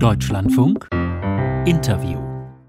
Deutschlandfunk. Interview.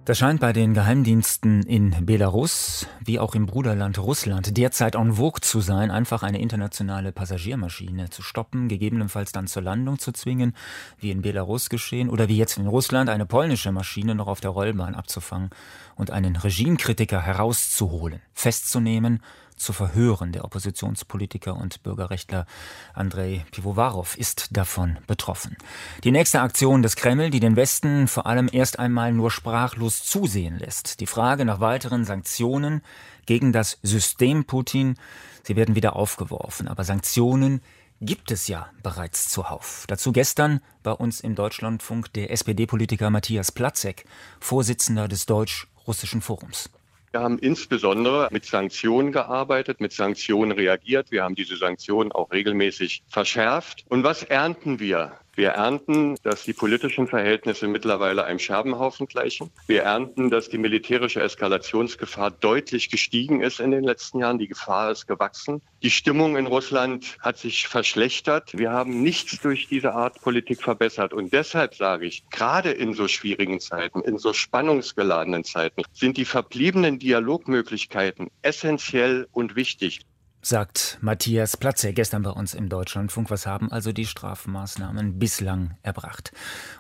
Das scheint bei den Geheimdiensten in Belarus wie auch im Bruderland Russland derzeit en vogue zu sein, einfach eine internationale Passagiermaschine zu stoppen, gegebenenfalls dann zur Landung zu zwingen, wie in Belarus geschehen, oder wie jetzt in Russland eine polnische Maschine noch auf der Rollbahn abzufangen und einen Regimekritiker herauszuholen, festzunehmen zu verhören. Der Oppositionspolitiker und Bürgerrechtler Andrei Pivovarov ist davon betroffen. Die nächste Aktion des Kreml, die den Westen vor allem erst einmal nur sprachlos zusehen lässt. Die Frage nach weiteren Sanktionen gegen das System Putin, sie werden wieder aufgeworfen. Aber Sanktionen gibt es ja bereits zuhauf. Dazu gestern bei uns im Deutschlandfunk der SPD-Politiker Matthias Platzek, Vorsitzender des Deutsch-Russischen Forums. Wir haben insbesondere mit Sanktionen gearbeitet, mit Sanktionen reagiert. Wir haben diese Sanktionen auch regelmäßig verschärft. Und was ernten wir? Wir ernten, dass die politischen Verhältnisse mittlerweile einem Scherbenhaufen gleichen. Wir ernten, dass die militärische Eskalationsgefahr deutlich gestiegen ist in den letzten Jahren. Die Gefahr ist gewachsen. Die Stimmung in Russland hat sich verschlechtert. Wir haben nichts durch diese Art Politik verbessert. Und deshalb sage ich, gerade in so schwierigen Zeiten, in so spannungsgeladenen Zeiten, sind die verbliebenen Dialogmöglichkeiten essentiell und wichtig sagt Matthias Platze gestern bei uns im Deutschlandfunk. Was haben also die Strafmaßnahmen bislang erbracht?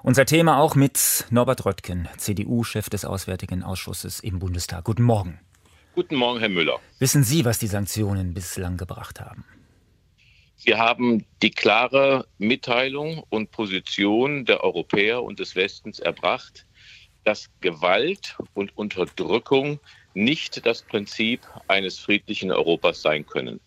Unser Thema auch mit Norbert Röttgen, CDU-Chef des Auswärtigen Ausschusses im Bundestag. Guten Morgen. Guten Morgen, Herr Müller. Wissen Sie, was die Sanktionen bislang gebracht haben? Wir haben die klare Mitteilung und Position der Europäer und des Westens erbracht, dass Gewalt und Unterdrückung nicht das Prinzip eines friedlichen Europas sein können.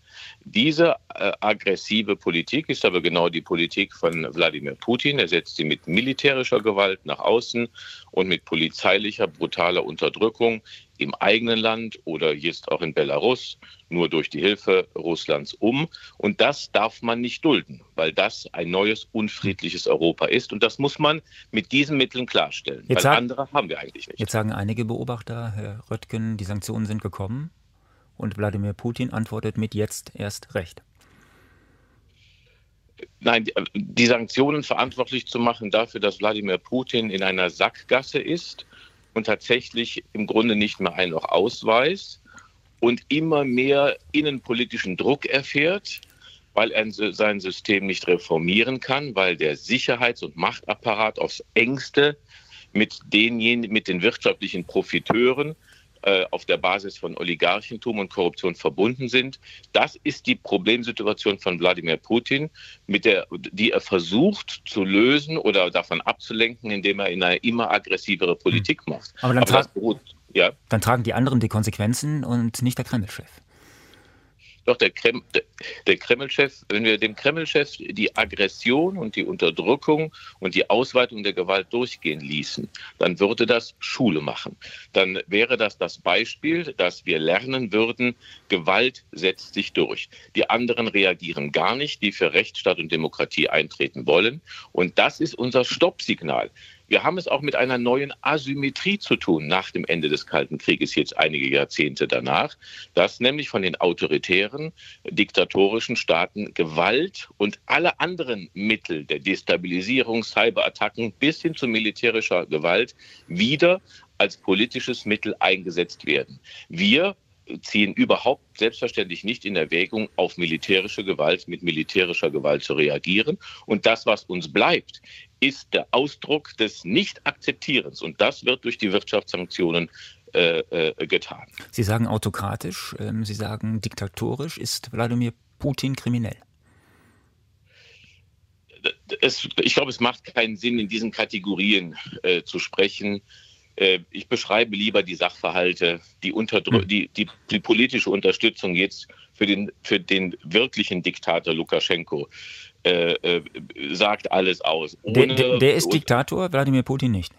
Diese äh, aggressive Politik ist aber genau die Politik von Wladimir Putin. Er setzt sie mit militärischer Gewalt nach außen und mit polizeilicher, brutaler Unterdrückung im eigenen Land oder jetzt auch in Belarus nur durch die Hilfe Russlands um. Und das darf man nicht dulden, weil das ein neues, unfriedliches Europa ist. Und das muss man mit diesen Mitteln klarstellen, jetzt weil andere haben wir eigentlich nicht. Jetzt sagen einige Beobachter, Herr Röttgen, die Sanktionen sind gekommen. Und Wladimir Putin antwortet mit jetzt erst recht. Nein, die Sanktionen verantwortlich zu machen dafür, dass Wladimir Putin in einer Sackgasse ist und tatsächlich im Grunde nicht mehr ein noch ausweist und immer mehr innenpolitischen Druck erfährt, weil er sein System nicht reformieren kann, weil der Sicherheits- und Machtapparat aufs engste mit denjenigen, mit den wirtschaftlichen Profiteuren auf der Basis von Oligarchentum und Korruption verbunden sind. Das ist die Problemsituation von Wladimir Putin, mit der, die er versucht zu lösen oder davon abzulenken, indem er in eine immer aggressivere Politik hm. macht. Aber dann, tra beruht, ja? dann tragen die anderen die Konsequenzen und nicht der Kreml-Chef. Doch der, Krem, der, Kreml-Chef, wenn wir dem Kreml-Chef die Aggression und die Unterdrückung und die Ausweitung der Gewalt durchgehen ließen, dann würde das Schule machen. Dann wäre das das Beispiel, dass wir lernen würden, Gewalt setzt sich durch. Die anderen reagieren gar nicht, die für Rechtsstaat und Demokratie eintreten wollen. Und das ist unser Stoppsignal. Wir haben es auch mit einer neuen Asymmetrie zu tun nach dem Ende des Kalten Krieges, jetzt einige Jahrzehnte danach, dass nämlich von den autoritären, diktatorischen Staaten Gewalt und alle anderen Mittel der Destabilisierung, Cyberattacken bis hin zu militärischer Gewalt wieder als politisches Mittel eingesetzt werden. Wir ziehen überhaupt selbstverständlich nicht in Erwägung, auf militärische Gewalt mit militärischer Gewalt zu reagieren. Und das, was uns bleibt, ist der Ausdruck des Nicht-Akzeptierens. Und das wird durch die Wirtschaftssanktionen äh, äh, getan. Sie sagen autokratisch, ähm, Sie sagen diktatorisch. Ist Wladimir Putin kriminell? Es, ich glaube, es macht keinen Sinn, in diesen Kategorien äh, zu sprechen. Äh, ich beschreibe lieber die Sachverhalte, die, hm. die, die, die, politische Unterstützung jetzt für den, für den wirklichen Diktator Lukaschenko. Äh, äh, sagt alles aus. Der, der, der, ist Diktator, Wladimir Putin nicht.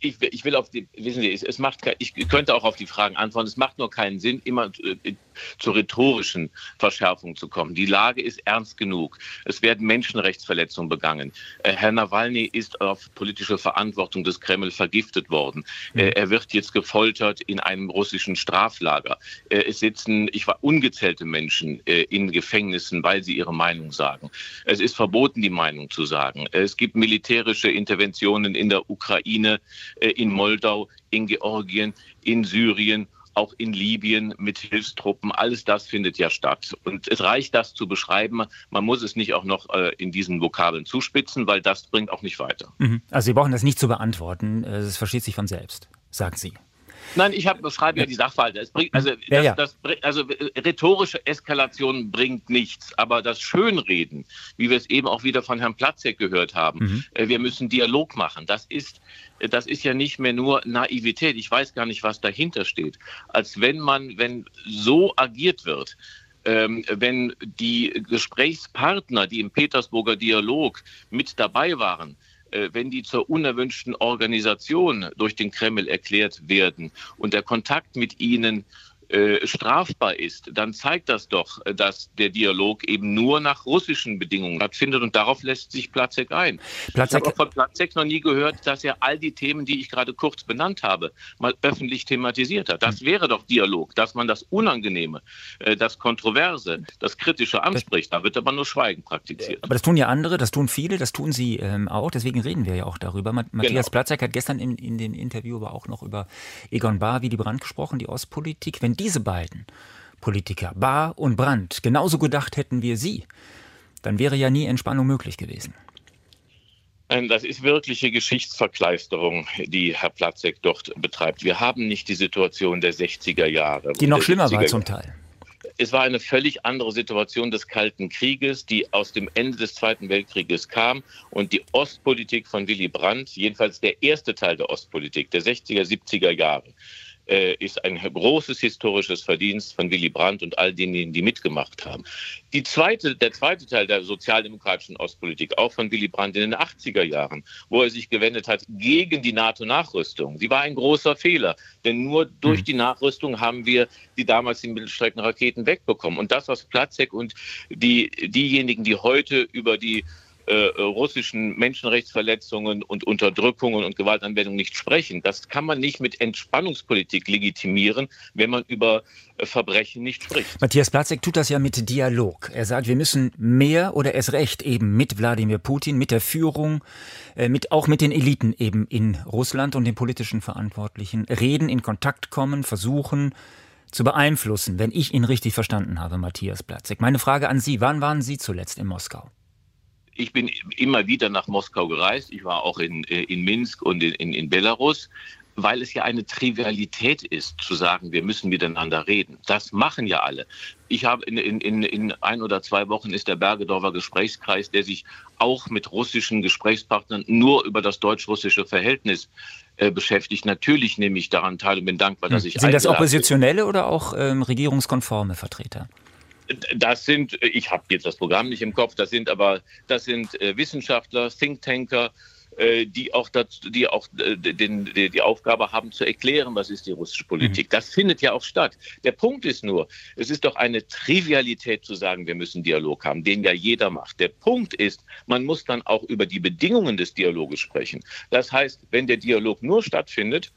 Ich, ich, will auf die, wissen Sie, es, es macht, ich könnte auch auf die Fragen antworten. Es macht nur keinen Sinn, immer äh, zur rhetorischen Verschärfung zu kommen. Die Lage ist ernst genug. Es werden Menschenrechtsverletzungen begangen. Äh, Herr Nawalny ist auf politische Verantwortung des Kreml vergiftet worden. Mhm. Äh, er wird jetzt gefoltert in einem russischen Straflager. Äh, es sitzen, ich war ungezählte Menschen in Gefängnissen, weil sie ihre Meinung sagen. Es ist verboten, die Meinung zu sagen. Es gibt militärische Interventionen in der Ukraine, in Moldau, in Georgien, in Syrien auch in Libyen mit Hilfstruppen. Alles das findet ja statt. Und es reicht, das zu beschreiben. Man muss es nicht auch noch äh, in diesen Vokabeln zuspitzen, weil das bringt auch nicht weiter. Mhm. Also Sie brauchen das nicht zu beantworten. Es versteht sich von selbst, sagen Sie. Nein, ich hab, beschreibe ja die Sachverhalte. Es bringt, also, ja, ja. Das, das, also rhetorische Eskalation bringt nichts, aber das Schönreden, wie wir es eben auch wieder von Herrn Platzek gehört haben, mhm. äh, wir müssen Dialog machen. Das ist, das ist ja nicht mehr nur Naivität. Ich weiß gar nicht, was dahinter steht. Als wenn man, wenn so agiert wird, ähm, wenn die Gesprächspartner, die im Petersburger Dialog mit dabei waren, äh, wenn die zur unerwünschten Organisation durch den Kreml erklärt werden und der Kontakt mit ihnen äh, strafbar ist, dann zeigt das doch, äh, dass der Dialog eben nur nach russischen Bedingungen stattfindet und darauf lässt sich Platzek ein. Platzek ich habe von Platzek noch nie gehört, dass er all die Themen, die ich gerade kurz benannt habe, mal öffentlich thematisiert hat. Das wäre doch Dialog, dass man das Unangenehme, äh, das Kontroverse, das Kritische anspricht. Da wird aber nur Schweigen praktiziert. Aber das tun ja andere, das tun viele, das tun Sie ähm, auch. Deswegen reden wir ja auch darüber. Matthias genau. Platzek hat gestern in, in dem Interview aber auch noch über Egon Bahr, wie die Brand gesprochen, die Ostpolitik. Wenn diese beiden Politiker, Bahr und Brandt, genauso gedacht hätten wir sie, dann wäre ja nie Entspannung möglich gewesen. Das ist wirkliche Geschichtsverkleisterung, die Herr Platzek dort betreibt. Wir haben nicht die Situation der 60er Jahre. Die noch schlimmer war zum Teil. Es war eine völlig andere Situation des Kalten Krieges, die aus dem Ende des Zweiten Weltkrieges kam. Und die Ostpolitik von Willy Brandt, jedenfalls der erste Teil der Ostpolitik der 60er, 70er Jahre, ist ein großes historisches Verdienst von Willy Brandt und all denen, die mitgemacht haben. Die zweite, der zweite Teil der sozialdemokratischen Ostpolitik, auch von Willy Brandt in den 80er Jahren, wo er sich gewendet hat gegen die NATO-Nachrüstung, sie war ein großer Fehler. Denn nur durch hm. die Nachrüstung haben wir die damals die Mittelstreckenraketen wegbekommen. Und das, was Platzek und die, diejenigen, die heute über die äh, russischen Menschenrechtsverletzungen und Unterdrückungen und Gewaltanwendungen nicht sprechen. Das kann man nicht mit Entspannungspolitik legitimieren, wenn man über äh, Verbrechen nicht spricht. Matthias Platzek tut das ja mit Dialog. Er sagt, wir müssen mehr oder erst recht eben mit Wladimir Putin, mit der Führung, äh, mit, auch mit den Eliten eben in Russland und den politischen Verantwortlichen reden, in Kontakt kommen, versuchen, zu beeinflussen, wenn ich ihn richtig verstanden habe, Matthias Platzek. Meine Frage an Sie, wann waren Sie zuletzt in Moskau? Ich bin immer wieder nach Moskau gereist. Ich war auch in, äh, in Minsk und in, in, Belarus weil es ja eine Trivialität ist, zu sagen, wir müssen miteinander reden. Das machen ja alle. Ich habe in, in, in ein oder zwei Wochen ist der Bergedorfer Gesprächskreis, der sich auch mit russischen Gesprächspartnern nur über das deutsch-russische Verhältnis äh, beschäftigt. Natürlich nehme ich daran teil und bin dankbar, dass hm. ich. Sind das oppositionelle oder auch ähm, regierungskonforme Vertreter? Das sind, ich habe jetzt das Programm nicht im Kopf, das sind aber, das sind äh, Wissenschaftler, Thinktanker, äh, die auch, dazu, die, auch äh, den, die, die, Aufgabe haben zu erklären, was ist die russische Politik. Mhm. Das findet ja auch statt. Der Punkt ist nur, es ist doch eine Trivialität zu sagen, wir müssen Dialog haben, den ja jeder macht. Der Punkt ist, man muss dann auch über die Bedingungen des Dialoges sprechen. Das heißt, wenn der Dialog nur stattfindet,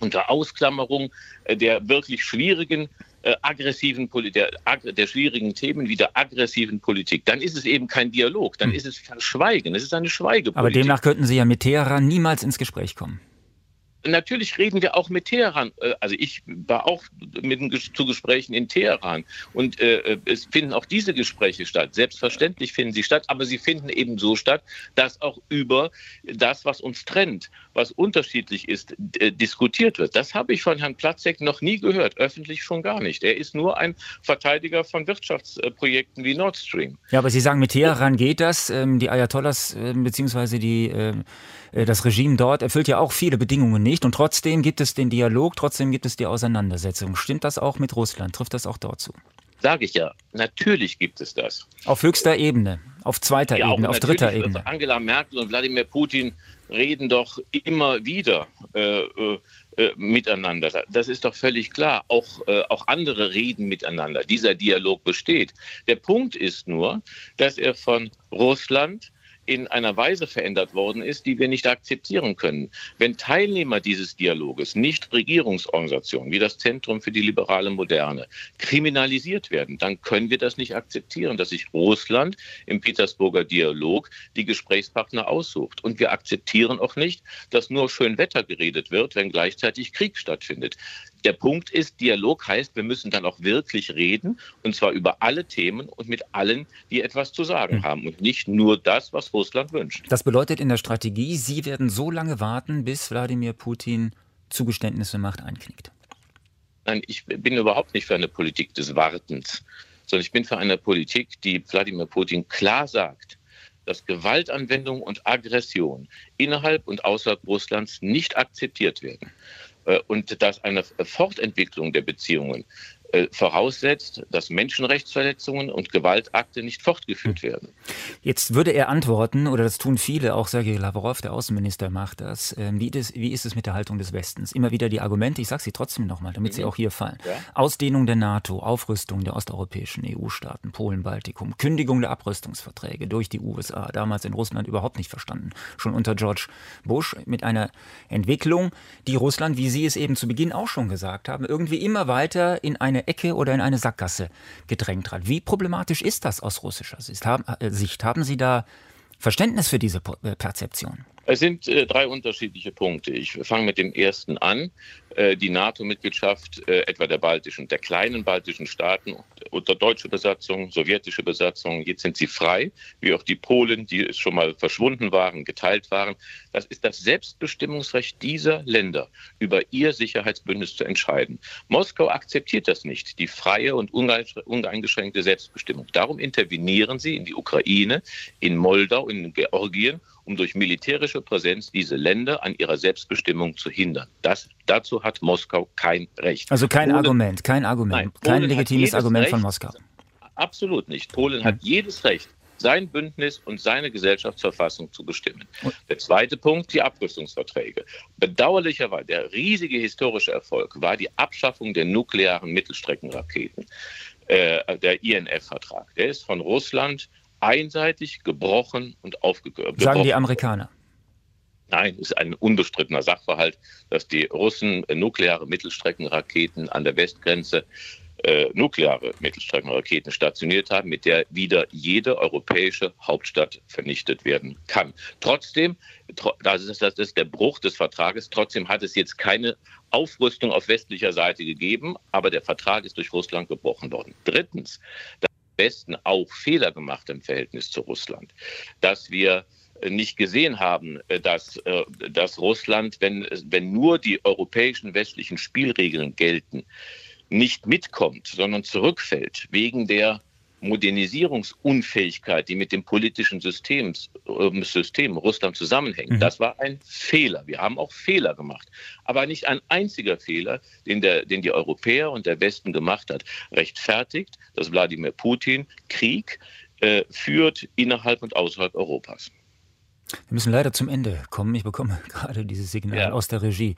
unter Ausklammerung der wirklich schwierigen äh, aggressiven der, der schwierigen Themen wie der aggressiven Politik, dann ist es eben kein Dialog, dann hm. ist es Verschweigen, es ist eine Schweigepolitik. Aber demnach könnten Sie ja mit Teheran niemals ins Gespräch kommen. Natürlich reden wir auch mit Teheran. Äh, also ich war auch mit, zu Gesprächen in Teheran und äh, es finden auch diese Gespräche statt. Selbstverständlich finden sie statt, aber sie finden eben so statt, dass auch über das, was uns trennt, was unterschiedlich ist, äh, diskutiert wird. Das habe ich von Herrn Platzek noch nie gehört, öffentlich schon gar nicht. Er ist nur ein Verteidiger von Wirtschaftsprojekten wie Nord Stream. Ja, aber Sie sagen, mit Teheran geht das. Ähm, die Ayatollahs äh, bzw. Die, äh, das Regime dort erfüllt ja auch viele Bedingungen nicht und trotzdem gibt es den Dialog, trotzdem gibt es die Auseinandersetzung. Stimmt das auch mit Russland? Trifft das auch dort zu? Sage ich ja, natürlich gibt es das. Auf höchster Ebene, auf zweiter ja, Ebene, auf dritter Ebene. Angela Merkel und Wladimir Putin reden doch immer wieder äh, äh, äh, miteinander. Das ist doch völlig klar. Auch, äh, auch andere reden miteinander. Dieser Dialog besteht. Der Punkt ist nur, dass er von Russland in einer Weise verändert worden ist, die wir nicht akzeptieren können. Wenn Teilnehmer dieses Dialoges, nicht Regierungsorganisationen wie das Zentrum für die liberale Moderne, kriminalisiert werden, dann können wir das nicht akzeptieren, dass sich Russland im Petersburger Dialog die Gesprächspartner aussucht. Und wir akzeptieren auch nicht, dass nur schön Wetter geredet wird, wenn gleichzeitig Krieg stattfindet. Der Punkt ist, Dialog heißt, wir müssen dann auch wirklich reden, und zwar über alle Themen und mit allen, die etwas zu sagen hm. haben und nicht nur das, was Russland wünscht. Das bedeutet in der Strategie, Sie werden so lange warten, bis Wladimir Putin Zugeständnisse macht, einknickt. Nein, ich bin überhaupt nicht für eine Politik des Wartens, sondern ich bin für eine Politik, die Wladimir Putin klar sagt, dass Gewaltanwendung und Aggression innerhalb und außerhalb Russlands nicht akzeptiert werden. Äh, und dass eine Fortentwicklung der Beziehungen voraussetzt, dass Menschenrechtsverletzungen und Gewaltakte nicht fortgeführt hm. werden. Jetzt würde er antworten, oder das tun viele, auch Sergei Lavrov, der Außenminister, macht das. Ähm, wie, das. wie ist es mit der Haltung des Westens? Immer wieder die Argumente, ich sage sie trotzdem nochmal, damit mhm. sie auch hier fallen. Ja? Ausdehnung der NATO, Aufrüstung der osteuropäischen EU-Staaten, Polen, Baltikum, Kündigung der Abrüstungsverträge durch die USA, damals in Russland überhaupt nicht verstanden. Schon unter George Bush mit einer Entwicklung, die Russland, wie Sie es eben zu Beginn auch schon gesagt haben, irgendwie immer weiter in eine eine Ecke oder in eine Sackgasse gedrängt hat. Wie problematisch ist das aus russischer Sicht? Haben, äh, Sie da Verständnis für diese äh, Perzeption? Es sind äh, drei unterschiedliche Punkte. Ich fange mit dem ersten an. Äh, die NATO-Mitgliedschaft äh, etwa der baltischen, der kleinen baltischen Staaten unter deutsche Besatzung, sowjetische Besatzung. Jetzt sind sie frei, wie auch die Polen, die schon mal verschwunden waren, geteilt waren. Das ist das Selbstbestimmungsrecht dieser Länder, über ihr Sicherheitsbündnis zu entscheiden. Moskau akzeptiert das nicht, die freie und uneingeschränkte Selbstbestimmung. Darum intervenieren sie in die Ukraine, in Moldau, in Georgien um durch militärische Präsenz diese Länder an ihrer Selbstbestimmung zu hindern. Das, dazu hat Moskau kein Recht. Also kein Polen, Argument, kein Argument, nein, kein legitimes Argument Recht, von Moskau. Absolut nicht. Polen hm. hat jedes Recht, sein Bündnis und seine Gesellschaftsverfassung zu bestimmen. Der zweite Punkt, die Abrüstungsverträge. Bedauerlicherweise, der riesige historische Erfolg war die Abschaffung der nuklearen Mittelstreckenraketen, äh, der INF-Vertrag. Der ist von Russland einseitig gebrochen und aufgegeben. Sagen die Amerikaner. Nein, es ist ein unbestrittener Sachverhalt, dass die Russen nukleare Mittelstreckenraketen an der Westgrenze äh, nukleare Mittelstreckenraketen stationiert haben, mit der wieder jede europäische Hauptstadt vernichtet werden kann. Trotzdem, das ist, das ist der Bruch des Vertrages, trotzdem hat es jetzt keine Aufrüstung auf westlicher Seite gegeben, aber der Vertrag ist durch Russland gebrochen worden. Drittens, Westen auch Fehler gemacht im Verhältnis zu Russland. Dass wir nicht gesehen haben, dass, äh, dass Russland, wenn, wenn nur die europäischen westlichen Spielregeln gelten, nicht mitkommt, sondern zurückfällt wegen der Modernisierungsunfähigkeit, die mit dem politischen System, äh, System Russland zusammenhängt. Mhm. Das war ein Fehler. Wir haben auch Fehler gemacht. Aber nicht ein einziger Fehler, den, der, den die Europäer und der Westen gemacht hat, rechtfertigt, dass Wladimir Putin Krieg äh, führt innerhalb und außerhalb Europas. Wir müssen leider zum Ende kommen. Ich bekomme gerade dieses Signal ja. aus der Regie.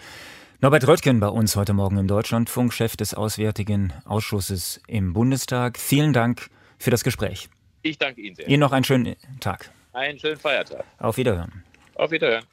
Norbert Röttgen bei uns heute Morgen im Deutschlandfunk, Chef des Auswärtigen Ausschusses im Bundestag. Vielen Dank für das Gespräch. Ich danke Ihnen sehr. Ihnen noch einen schönen Tag. Einen schönen Feiertag. Auf Wiederhören. Auf Wiederhören.